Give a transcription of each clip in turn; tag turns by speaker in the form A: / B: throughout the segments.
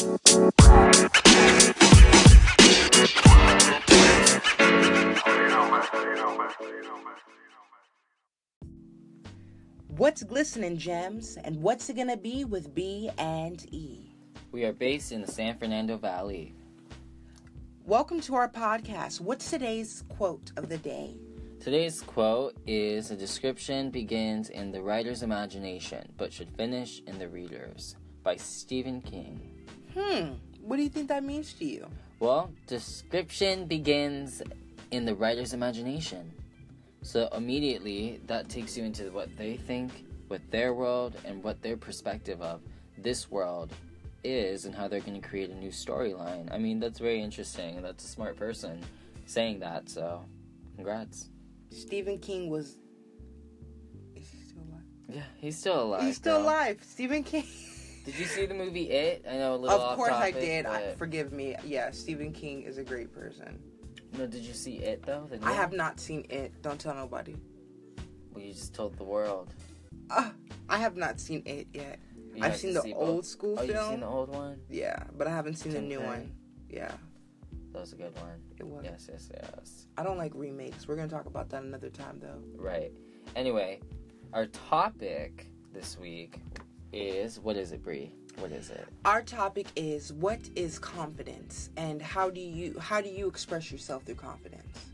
A: What's glistening, gems, and what's it gonna be with B and E?
B: We are based in the San Fernando Valley.
A: Welcome to our podcast. What's today's quote of the day?
B: Today's quote is A description begins in the writer's imagination, but should finish in the reader's by Stephen King.
A: Hmm, what do you think that means to you?
B: Well, description begins in the writer's imagination. So immediately that takes you into what they think, what their world, and what their perspective of this world is, and how they're going to create a new storyline. I mean, that's very interesting, that's a smart person saying that. So, congrats.
A: Stephen King was. Is he still alive?
B: Yeah, he's still alive.
A: He's still
B: bro.
A: alive. Stephen King.
B: Did you see the movie It? I know a little.
A: of course I
B: topic,
A: did. I, forgive me. Yeah, Stephen King is a great person.
B: No, did you see It though? The
A: I have not seen it. Don't tell nobody.
B: Well, you just told the world.
A: Uh, I have not seen it yet.
B: You
A: I've seen the
B: see
A: old
B: both.
A: school
B: Oh, you've
A: film.
B: seen the old one?
A: Yeah, but I haven't seen the new
B: Curry.
A: one. Yeah,
B: That was a good one.
A: it was.
B: Yes, yes, yes.
A: I don't like remakes. We're gonna talk about that another time, though.
B: Right. Anyway, our topic this week is what is it, Bree? What is it?
A: Our topic is what is confidence, and how do you how do you express yourself through confidence?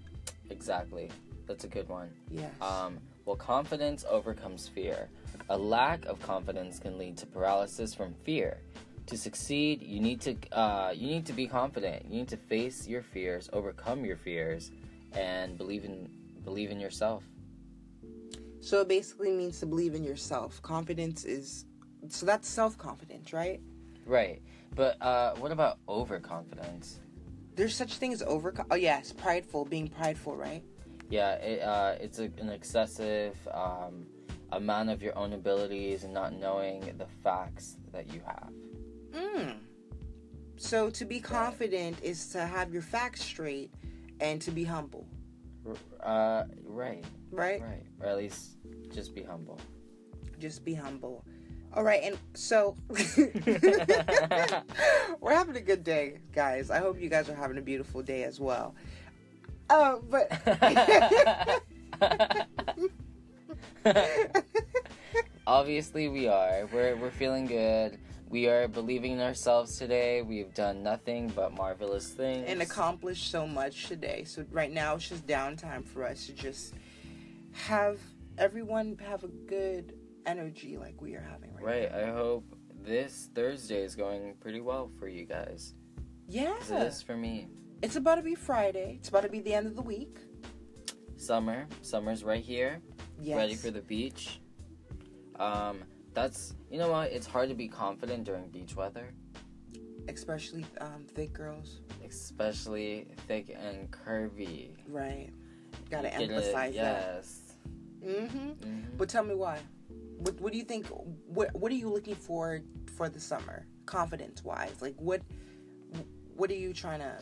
B: Exactly. That's a good one.
A: Yes.
B: Um, well, confidence overcomes fear. A lack of confidence can lead to paralysis from fear. To succeed, you need to uh, you need to be confident. You need to face your fears, overcome your fears, and believe in believe in yourself.
A: so it basically means to believe in yourself. Confidence is so that's self confidence, right?
B: Right. But uh, what about overconfidence?
A: There's such thing as over. Oh yes, prideful, being prideful, right?
B: Yeah, it, uh, it's a, an excessive um, amount of your own abilities and not knowing the facts that you have.
A: Mm. So to be confident is to have your facts straight and to be humble,
B: Uh, right,
A: right?
B: right. Or at least just be humble.
A: Just be humble. All right, and so we're having a good day, guys. I hope you guys are having a beautiful day as well. Oh, but
B: Obviously, we are. We're we're feeling good. We are believing in ourselves today. We've done nothing but marvelous things.
A: and accomplished so much today. So right now it's just downtime for us to just have everyone have a good energy like we are having right,
B: Right. I hope this Thursday is going pretty well for you guys.
A: Yeah.
B: it is for me.
A: It's about to be Friday. It's about to be the end of the week.
B: Summer. Summer's right here.
A: Yes.
B: Ready for the beach. Um, that's you know what? It's hard to be confident during beach weather,
A: especially um, thick girls.
B: especially thick and curvy.
A: Right. Gotta
B: get it,
A: emphasize
B: Yes.
A: that. Yes. Mm-hmm.
B: Mhm.
A: But tell me why. What What do you think? What What are you looking for for the summer, confidence wise? Like what What are you trying to?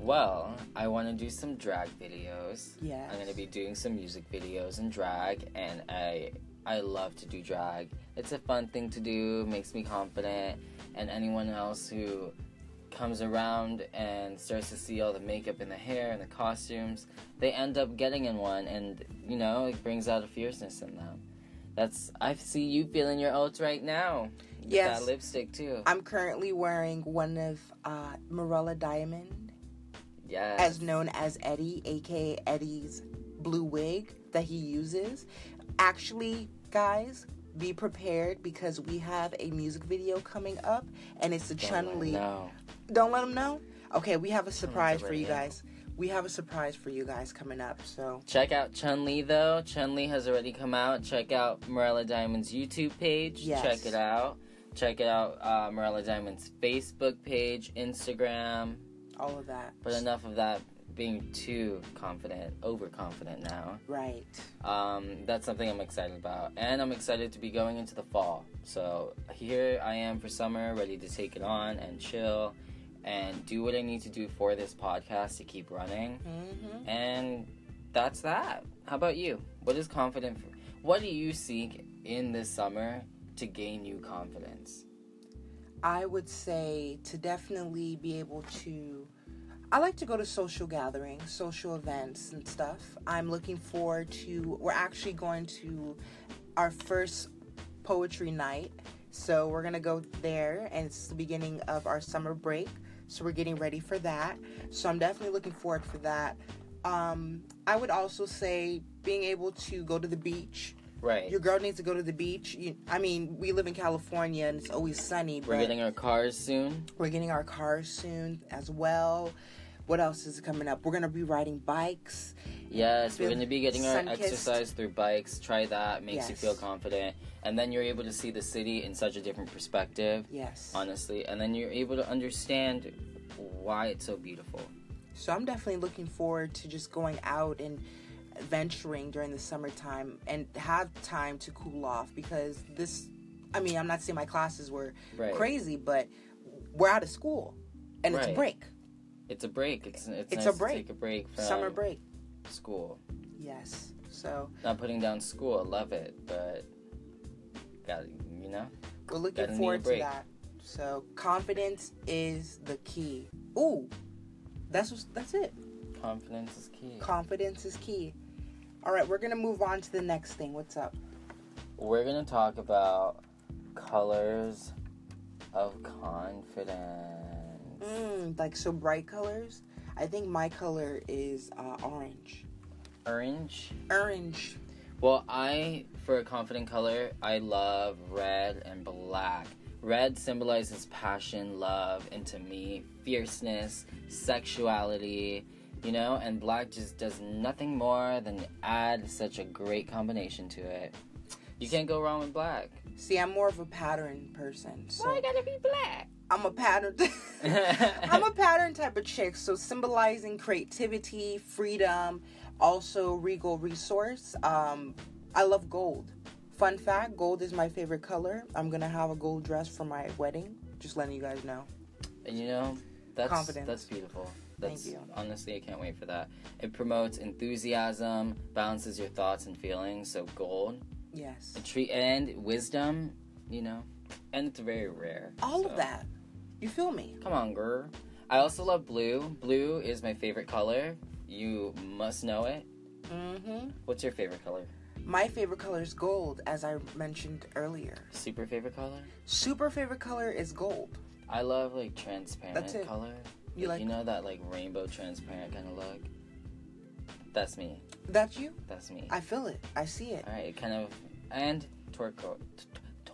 B: Well, I want to do some drag videos.
A: Yeah.
B: I'm gonna be doing some music videos and drag, and I I love to do drag. It's a fun thing to do, makes me confident, and anyone else who comes around and starts to see all the makeup and the hair and the costumes, they end up getting in one, and you know it brings out a fierceness in them. That's I see you feeling your oats right now. With
A: Yes.
B: that lipstick too.
A: I'm currently wearing one of uh, Morella Diamond,
B: yes.
A: as known as Eddie, aka Eddie's blue wig that he uses. Actually, guys, be prepared because we have a music video coming up, and it's a Chun Li. Don't let them know. Okay, we have a surprise for you guys. We have a surprise for you guys coming up. So
B: Check out Chun Li though. Chun Li has already come out. Check out Morella Diamond's YouTube page.
A: Yes.
B: Check it out. Check it out. Uh, Morella Diamond's Facebook page, Instagram.
A: all of that.
B: But enough of that being too confident, overconfident now.
A: Right.
B: Um, that's something I'm excited about, and I'm excited to be going into the fall. So here I am for summer, ready to take it on and chill, and do what I need to do for this podcast to keep running.
A: hmm
B: And that's that. How about you? What is confident? For, what do you seek in this summer to gain you confidence?
A: I would say to definitely be able to. I like to go to social gatherings, social events, and stuff. I'm looking forward to. We're actually going to our first poetry night. So we're gonna go there, and it's the beginning of our summer break. So we're getting ready for that. So I'm definitely looking forward for that. Um, I would also say being able to go to the beach.
B: Right.
A: Your girl needs to go to the beach. You, I mean, we live in California and it's always sunny.
B: We're getting our cars soon.
A: we're getting our cars soon as well. What else is coming up? We're gonna be riding bikes.
B: Yes, we're going to be getting our
A: sun-kissed.
B: exercise through bikes. Try that. Makes you feel confident. And then you're able to see the city in such a different perspective,
A: Yes.
B: honestly. And then you're able to understand why it's so beautiful.
A: So I'm definitely looking forward to just going out and venturing during the summertime and have time to cool off because this I mean, I'm not saying my classes were
B: Right.
A: crazy, but we're out of school and it's a break.
B: It's a break. It's it's,
A: It's
B: nice
A: a
B: to
A: break.
B: take a break from
A: Summer break.
B: school.
A: Yes. So
B: Not putting down school. I love it, but got you know.
A: we're looking
B: Gotta need a
A: forward to that. So confidence is the key. Ooh. That's what, that's it.
B: Confidence is key.
A: Confidence is key. All right, we're going to move on to the next thing. What's up?
B: We're gonna talk about colors of confidence.
A: Mm, like so bright colors. I think my color is uh, orange.
B: Orange.
A: Orange.
B: Well, I for a confident color, I love red and black. Red symbolizes passion, love, and to me, fierceness, sexuality, you know, and black just does nothing more than add such a great combination to it. You can't go wrong with black.
A: See, I'm more of a pattern person. So I
B: gotta be black?
A: I'm a pattern. I'm a pattern type of chick. So symbolizing creativity, freedom, also regal resource. Um, I love gold. Fun fact: gold is my favorite color. I'm gonna have a gold dress for my wedding. Just letting you guys know.
B: And you know, that's
A: Confidence.
B: that's beautiful.
A: Thank
B: That's
A: you.
B: honestly I can't wait for that. It promotes enthusiasm, balances your thoughts and feelings, so gold.
A: Yes.
B: A treat and wisdom, you know. And it's very rare.
A: All
B: so-
A: of that. You feel me?
B: Come on, girl. I also love blue. Blue is my favorite color. You must know it.
A: Mm-hmm.
B: What's your favorite color?
A: My favorite color is gold, as I mentioned earlier.
B: Super favorite color?
A: Super favorite color is gold.
B: I love like transparent
A: That's it.
B: color.
A: You like-
B: you know that like rainbow transparent kind of look? That's me.
A: That's you?
B: That's me.
A: I feel it. I see it.
B: Alright, kind of and turquoise.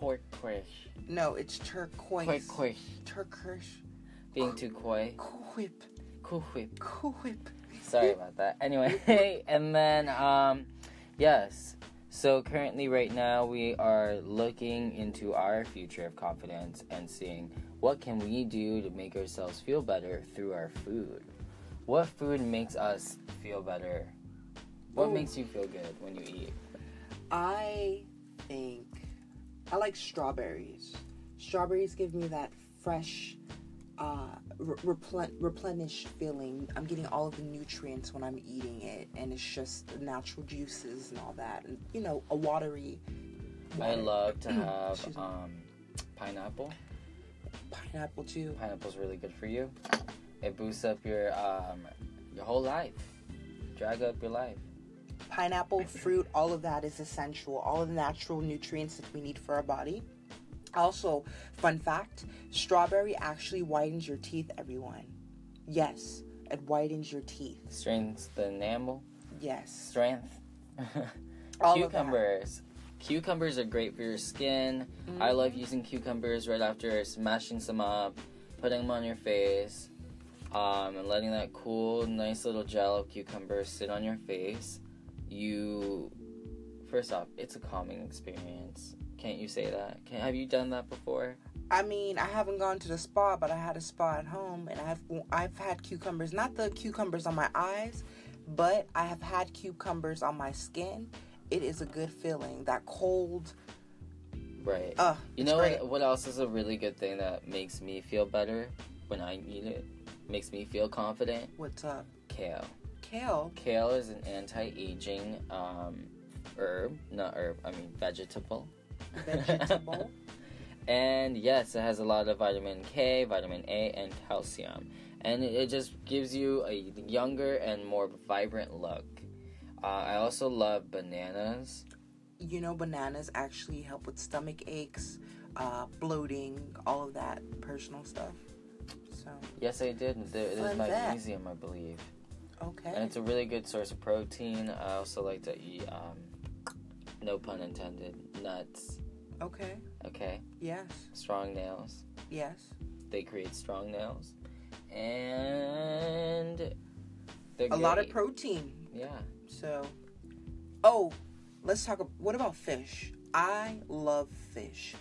B: Turquoise.
A: No, it's turquoise.
B: Turquoise.
A: Turkish.
B: Being too coy.
A: Quip.
B: Cool whip.
A: Quip.
B: Sorry about that. Anyway, and then um yes. So currently right now we are looking into our future of confidence and seeing what can we do to make ourselves feel better through our food. What food makes us feel better? What
A: Ooh.
B: makes you feel good when you eat?
A: I think I like strawberries. Strawberries give me that fresh, uh, re- replen- replenished feeling. I'm getting all of the nutrients when I'm eating it, and it's just natural juices and all that, and you know, a watery.
B: I love to have um pineapple.
A: pineapple too.
B: Pineapple's really good for you. It boosts up your um your whole life. Drag up your life.
A: Pineapple, fruit, all of that is essential. All of the natural nutrients that we need for our body. Also, fun fact strawberry actually whitens your teeth, everyone. Yes, it whitens your teeth.
B: Strengthens the enamel.
A: Yes.
B: Strength.
A: All of that.
B: cucumbers. Cucumbers are great for your skin.
A: Mm-hmm.
B: I love using cucumbers right after smashing some up, putting them on your face, um, and letting that cool, nice little gel of cucumber sit on your face. You, first off, it's a calming experience. Can't you say that? Can, have you done that before?
A: I mean, I haven't gone to the spa, but I had a spa at home, and I've I've had cucumbers. Not the cucumbers on my eyes, but I have had cucumbers on my skin. It is a good feeling. That cold.
B: Right.
A: Uh,
B: You know what, what else is a really good thing that makes me feel better when I eat it? Makes me feel confident?
A: What's up?
B: Kale.
A: Kale.
B: Kale is an anti-aging um, herb, not herb, I mean vegetable.
A: Vegetable.
B: And yes, it has a lot of vitamin K, vitamin A, and calcium. And it, it just gives you a younger and more vibrant look. Uh, I also love bananas.
A: You know, bananas actually help with stomach aches, uh, bloating, all of that personal stuff. So,
B: Yes, I did. There, there's
A: Fun
B: magnesium, I believe.
A: Okay.
B: And it's a really good source of protein. I also like to eat, um, no pun intended, nuts.
A: Okay.
B: Okay?
A: Yes.
B: Strong nails.
A: Yes.
B: They create strong nails. And they're
A: A lot of protein.
B: Yeah.
A: So, oh, let's talk. What about fish? I love fish.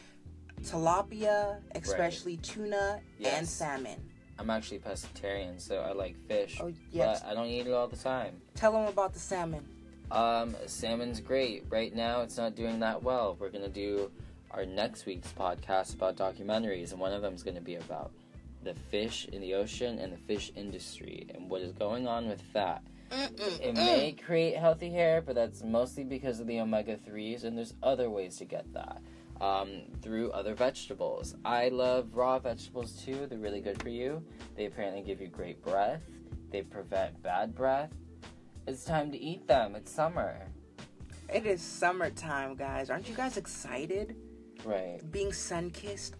A: Tilapia, especially tuna and salmon.
B: I'm actually pescatarian, so I like fish.
A: Oh, yes.
B: But I don't eat it all the time.
A: Tell them about the salmon.
B: Um, salmon's great. Right now, it's not doing that well. We're gonna do our next week's podcast about documentaries, and one of them is gonna be about the fish in the ocean and the fish industry and what is going on with that. It may create healthy hair, but that's mostly because of the omega 3s, and there's other ways to get that. Um, through other vegetables. I love raw vegetables too, they're really good for you. They apparently give you great breath, they prevent bad breath. It's time to eat them, it's summer.
A: It is summertime, guys. Aren't you guys excited?
B: Right.
A: Being sun kissed,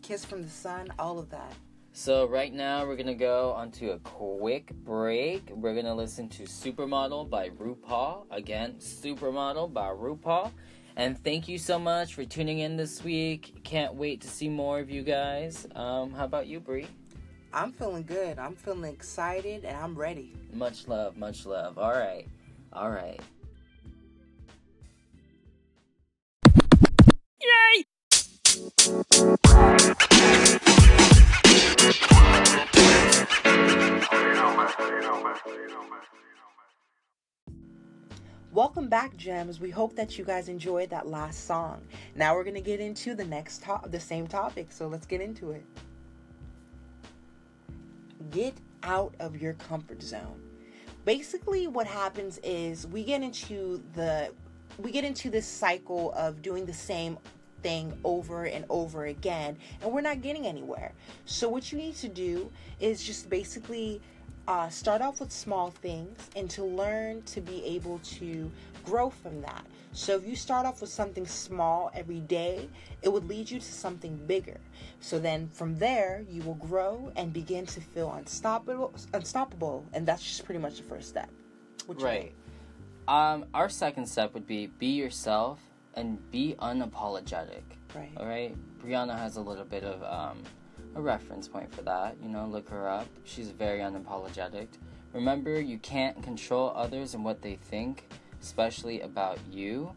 A: kissed from the sun, all of that.
B: So, right now, we're gonna go onto a quick break. We're gonna listen to Supermodel by RuPaul. Again, Supermodel by RuPaul. And thank you so much for tuning in this week. Can't wait to see more of you guys. Um, how about you, Bree?
A: I'm feeling good. I'm feeling excited, and I'm ready.
B: Much love, much love. All right, all right.
A: Welcome back, gems. We hope that you guys enjoyed that last song. Now we're gonna get into the next top, the same topic. So let's get into it. Get out of your comfort zone. Basically, what happens is we get into the we get into this cycle of doing the same thing over and over again, and we're not getting anywhere. So what you need to do is just basically uh, start off with small things and to learn to be able to grow from that. So if you start off with something small every day, it would lead you to something bigger. So then from there, you will grow and begin to feel unstoppable, unstoppable, and that's just pretty much the first step. What
B: Right. Um, our second step would be be yourself and be unapologetic.
A: Right.
B: All right. Rihanna has a little bit of um, a reference point for that. You know, look her up. She's very unapologetic. Remember, you can't control others and what they think, especially about you.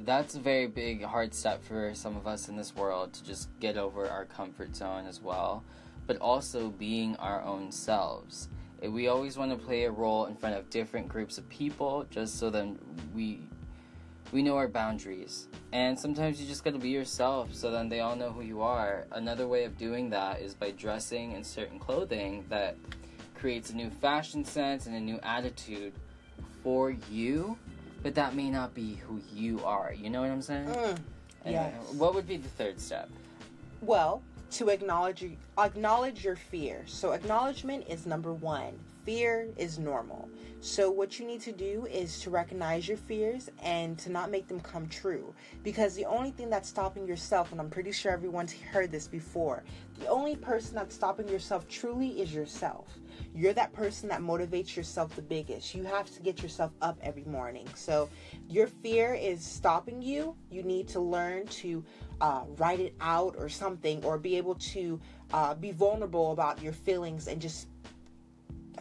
B: That's a very big, hard step for some of us in this world to just get over our comfort zone as well, but also being our own selves. We always want to play a role in front of different groups of people just so then we we know our boundaries. And sometimes you just gotta be yourself so then they all know who you are. Another way of doing that is by dressing in certain clothing that creates a new fashion sense and a new attitude for you, but that may not be who you are. You know what I'm saying?
A: Mm,
B: And
A: yes.
B: What would be the third step?
A: Well, to acknowledge acknowledge your fear. So acknowledgement is number 1. Fear is normal. So what you need to do is to recognize your fears and to not make them come true because the only thing that's stopping yourself and I'm pretty sure everyone's heard this before. The only person that's stopping yourself truly is yourself. You're that person that motivates yourself the biggest. You have to get yourself up every morning. So your fear is stopping you. You need to learn to uh, write it out or something, or be able to uh, be vulnerable about your feelings and just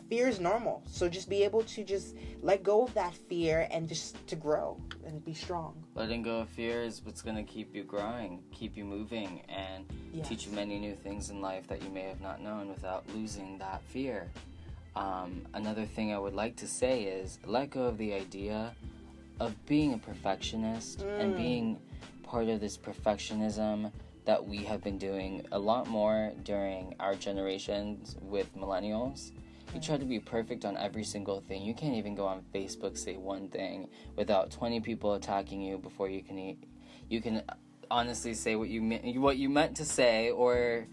A: fear is normal. So just be able to just let go of that fear and just to grow and be strong.
B: Letting go of fear is what's gonna keep you growing, keep you moving, and
A: Yes.
B: teach you many new things in life that you may have not known without losing that fear. Um, another thing I would like to say is let go of the idea of being a perfectionist and
A: Mm.
B: being part of this perfectionism that we have been doing a lot more during our generations with millennials. You try to be perfect on every single thing. You can't even go on Facebook say one thing without 20 people attacking you before you can eat. You can honestly say what you meant what you meant to say or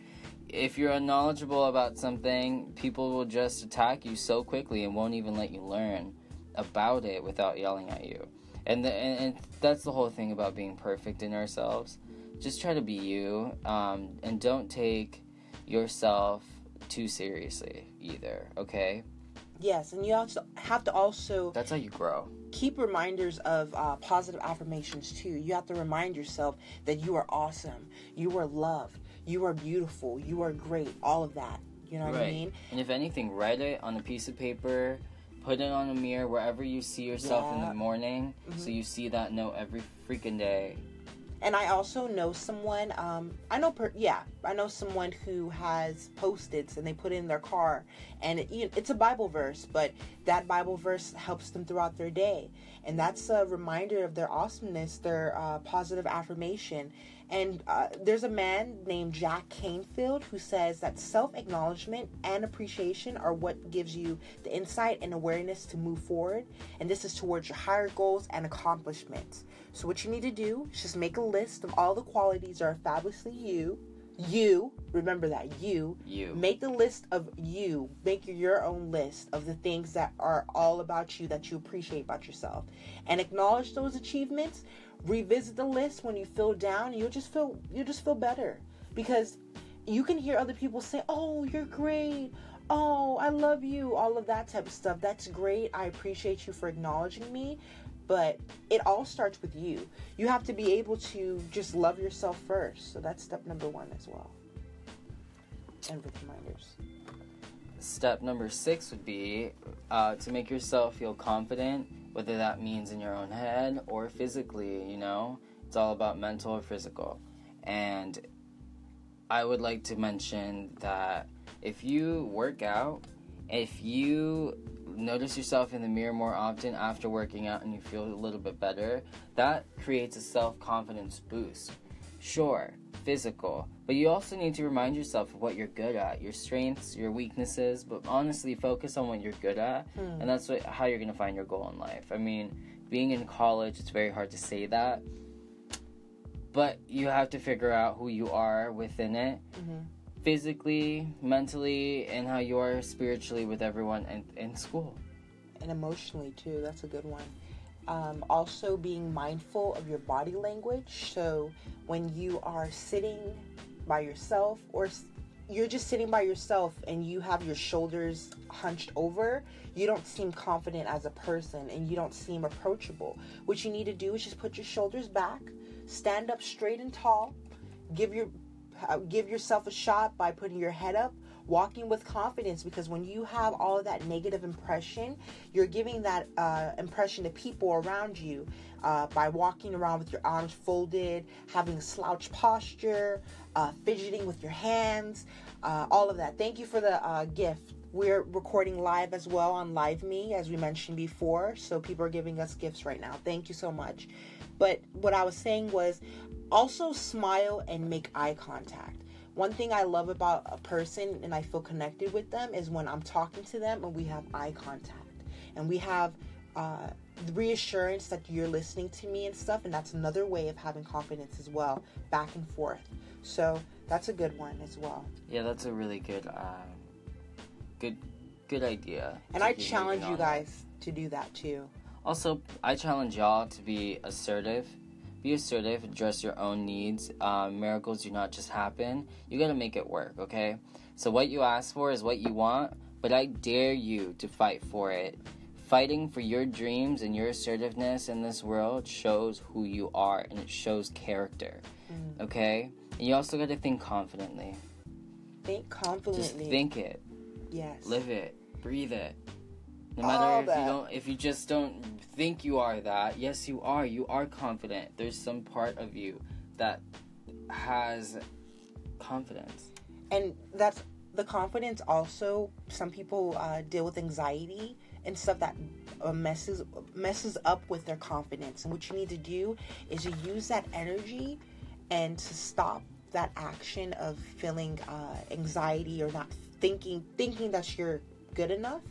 B: if you're unknowledgeable about something, people will just attack you so quickly and won't even let you learn about it without yelling at you. And, the, and, and that's the whole thing about being perfect in ourselves. Just try to be you, um, and don't take yourself too seriously either. Okay.
A: Yes, and you also have to also
B: That's how you grow.
A: keep reminders of uh, positive affirmations too. You have to remind yourself that you are awesome, you are loved, you are beautiful, you are great, all of that. You know what I
B: Right.
A: mean?
B: And if anything, write it on a piece of paper, put it on a mirror wherever you see yourself in the morning, so you see that note every freaking day.
A: And I also know someone. Um, I know, per, yeah, I know someone who has post-its and they put it in their car, and it, it's a Bible verse, but that Bible verse helps them throughout their day, and that's a reminder of their awesomeness, their uh, positive affirmation. And uh, there's a man named Jack Canfield who says that self-acknowledgement and appreciation are what gives you the insight and awareness to move forward, and this is towards your higher goals and accomplishments. So what you need to do is just make a list of all the qualities that are fabulously you. You, remember that, you.
B: You.
A: Make the list of you. Make your own list of the things that are all about you that you appreciate about yourself. And acknowledge those achievements. Revisit the list when you feel down and you'll just feel you'll just feel better. Because you can hear other people say, Oh, you're great. Oh, I love you. All of that type of stuff. That's great. I appreciate you for acknowledging me but it all starts with you. You have to be able to just love yourself first. So that's step number one as well. And with reminders.
B: Step number six would be uh, to make yourself feel confident, whether that means in your own head or physically, you know? It's all about mental or physical. And I would like to mention that if you work out, if you notice yourself in the mirror more often after working out and you feel a little bit better, that creates a self confidence boost. Sure, physical, but you also need to remind yourself of what you're good at, your strengths, your weaknesses, but honestly focus on what you're good at, and that's what, how you're going to find your goal in life. I mean, being in college, it's very hard to say that, but you have to figure out who you are within it
A: Mhm.
B: Physically, mentally, and how you are spiritually with everyone in, in school.
A: And emotionally too. That's a good one. Um, also, being mindful of your body language. So when you are sitting by yourself, or you're just sitting by yourself and you have your shoulders hunched over, you don't seem confident as a person and you don't seem approachable. What you need to do is just put your shoulders back, stand up straight and tall, give your give yourself a shot by putting your head up walking with confidence because when you have all of that negative impression you're giving that uh, impression to people around you uh, by walking around with your arms folded having a slouch posture uh, fidgeting with your hands uh, all of that. Thank you for the uh, gift. We're recording live as well on LiveMe as we mentioned before so people are giving us gifts right now. Thank you so much. But what i was saying was also smile and make eye contact one thing I love about a person and I feel connected with them is when I'm talking to them and we have eye contact and we have uh, reassurance that you're listening to me and stuff. And that's another way of having confidence as well, back and forth. So that's a good one as well.
B: Yeah, that's a really good, um, good, good idea.
A: And I challenge you guys to do that too.
B: Also, I challenge y'all to be assertive. Be assertive, address your own needs. Um, miracles do not just happen. You gotta make it work, okay? So, what you ask for is what you want, but I dare you to fight for it. Fighting for your dreams and your assertiveness in this world shows who you are and it shows character, okay? And you also gotta think confidently.
A: Think confidently.
B: Just think it
A: Yes.
B: live it, breathe it. No matter if
A: that.
B: you don't, if you just don't think you are that, yes, you are. You are confident. There's some part of you that has confidence.
A: and that's the confidence also some people uh, deal with anxiety and stuff that uh, messes messes up with their confidence and what you need to do is to use that energy and to stop that action of feeling uh, anxiety or not thinking thinking that you're good enough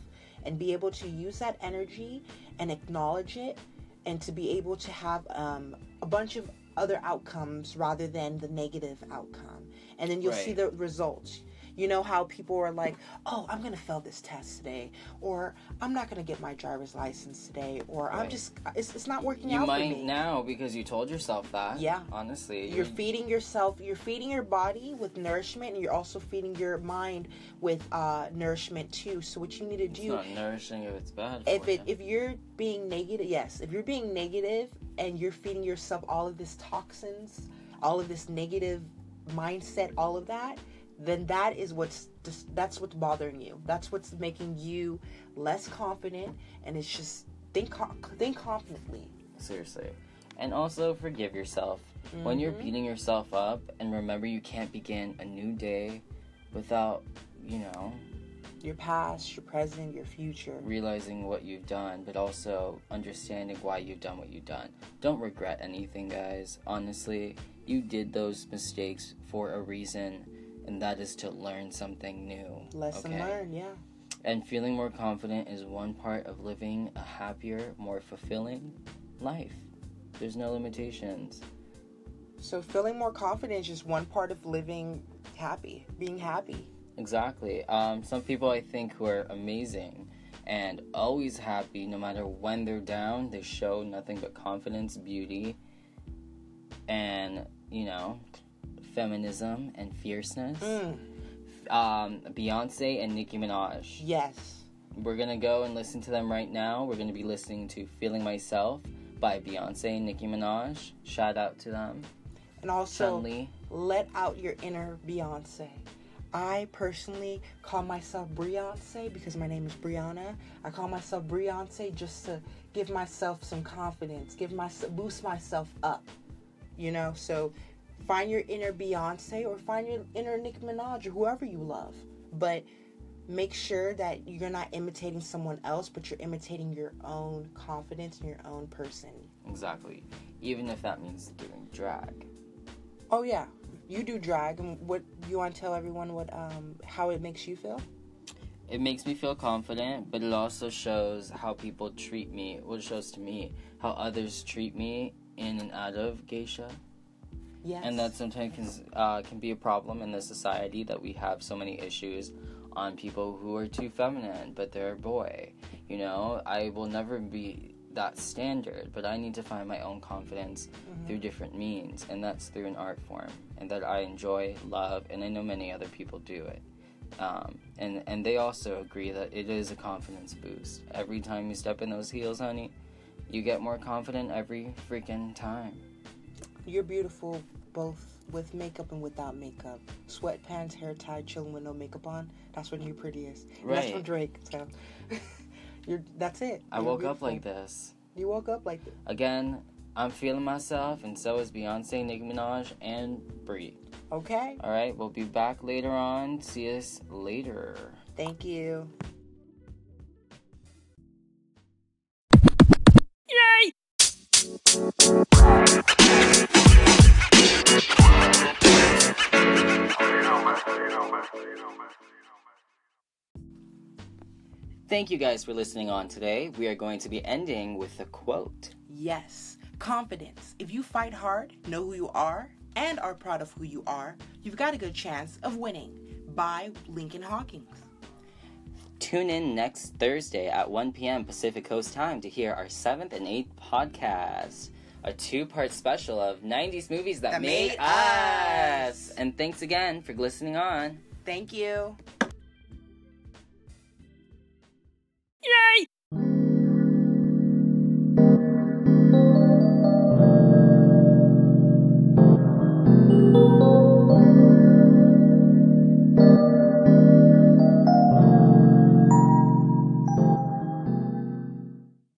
A: and be able to use that energy and acknowledge it and to be able to have um, a bunch of other outcomes rather than the negative outcome. And then you'll see the results. You know how people are like, "Oh, I'm gonna fail this test today," or "I'm not gonna get my driver's license today," or "I'm just it's, it's not working
B: You
A: out for
B: might now because you told yourself that.
A: Yeah.
B: Honestly.
A: You're feeding yourself. You're feeding your body with nourishment, and you're also feeding your mind with uh, nourishment too. So what you need to
B: It's
A: do
B: not nourishing if it's bad.
A: if it
B: you.
A: if you're being negative yes if you're being negative and you're feeding yourself all of this toxins all of this negative mindset all of that then that is what's just, that's what's bothering you that's what's making you less confident and it's just think think confidently
B: Seriously. And also forgive yourself. When you're
A: Mhm.
B: beating yourself up, and remember you can't begin a new day without, you know,
A: your past your present your future
B: realizing what you've done, but also understanding why you've done what you've done. Don't regret anything, guys. Honestly, you did those mistakes for a reason, and that is to learn something new.
A: lesson
B: okay?
A: learned yeah
B: And feeling more confident is one part of living a happier, more fulfilling life. There's no limitations.
A: so feeling more confident is just one part of living happy being happy
B: Exactly. Um, some people I think who are amazing and always happy no matter when they're down, they show nothing but confidence, beauty, and, you know, feminism and fierceness.
A: Mm,
B: Um, Beyonce and Nicki Minaj.
A: yes
B: We're gonna go and listen to them right now. We're gonna be listening to Feeling Myself by Beyonce and Nicki Minaj. Shout out to them.
A: and also
B: Chun Li.
A: let out your inner Beyonce. I personally call myself Beyonce because my name is Brianna. I call myself Beyonce just to give myself some confidence, give myself boost myself up. You know, so find your inner Beyonce or find your inner Nicki Minaj or whoever you love. But make sure that you're not imitating someone else, but you're imitating your own confidence and your own person.
B: Exactly. Even if that means doing drag.
A: Oh yeah, you do drag, and what you want to tell everyone what um how it makes you feel?
B: It makes me feel confident, but it also shows how people treat me. What it shows to me, how others treat me in and out of geisha.
A: Yes,
B: and that sometimes can, uh, can be a problem in the society that we have so many issues on people who are too feminine but they're a boy you know? I will never be that standard but i need to find my own confidence through different means and that's through an art form and that i enjoy love and i know many other people do it. Um, and and they also agree that it is a confidence boost. Every time you step in those heels honey you get more confident every freaking time
A: you're beautiful both with makeup and without makeup. Sweatpants, hair tied, chilling with no makeup on. That's when you're prettiest. And That's from Drake. So you're that's it.
B: i
A: You're
B: woke up like this
A: You woke up like this.
B: Again, I'm feeling myself, and so is Beyonce, Nicki Minaj, and Brie.
A: Okay.
B: All right, we'll be back later on. See us later.
A: Thank you.
B: Thank you guys for listening on today. We are going to be ending with a quote.
A: Yes, confidence. If you fight hard, know who you are, and are proud of who you are, you've got a good chance of winning. By Lincoln Hawkins.
B: Tune in next Thursday at 1 p.m. Pacific Coast time to hear our seventh and eighth podcast. A two part special of 90s movies that,
A: That
B: made,
A: made
B: us.
A: us.
B: And thanks again for listening on.
A: Thank you.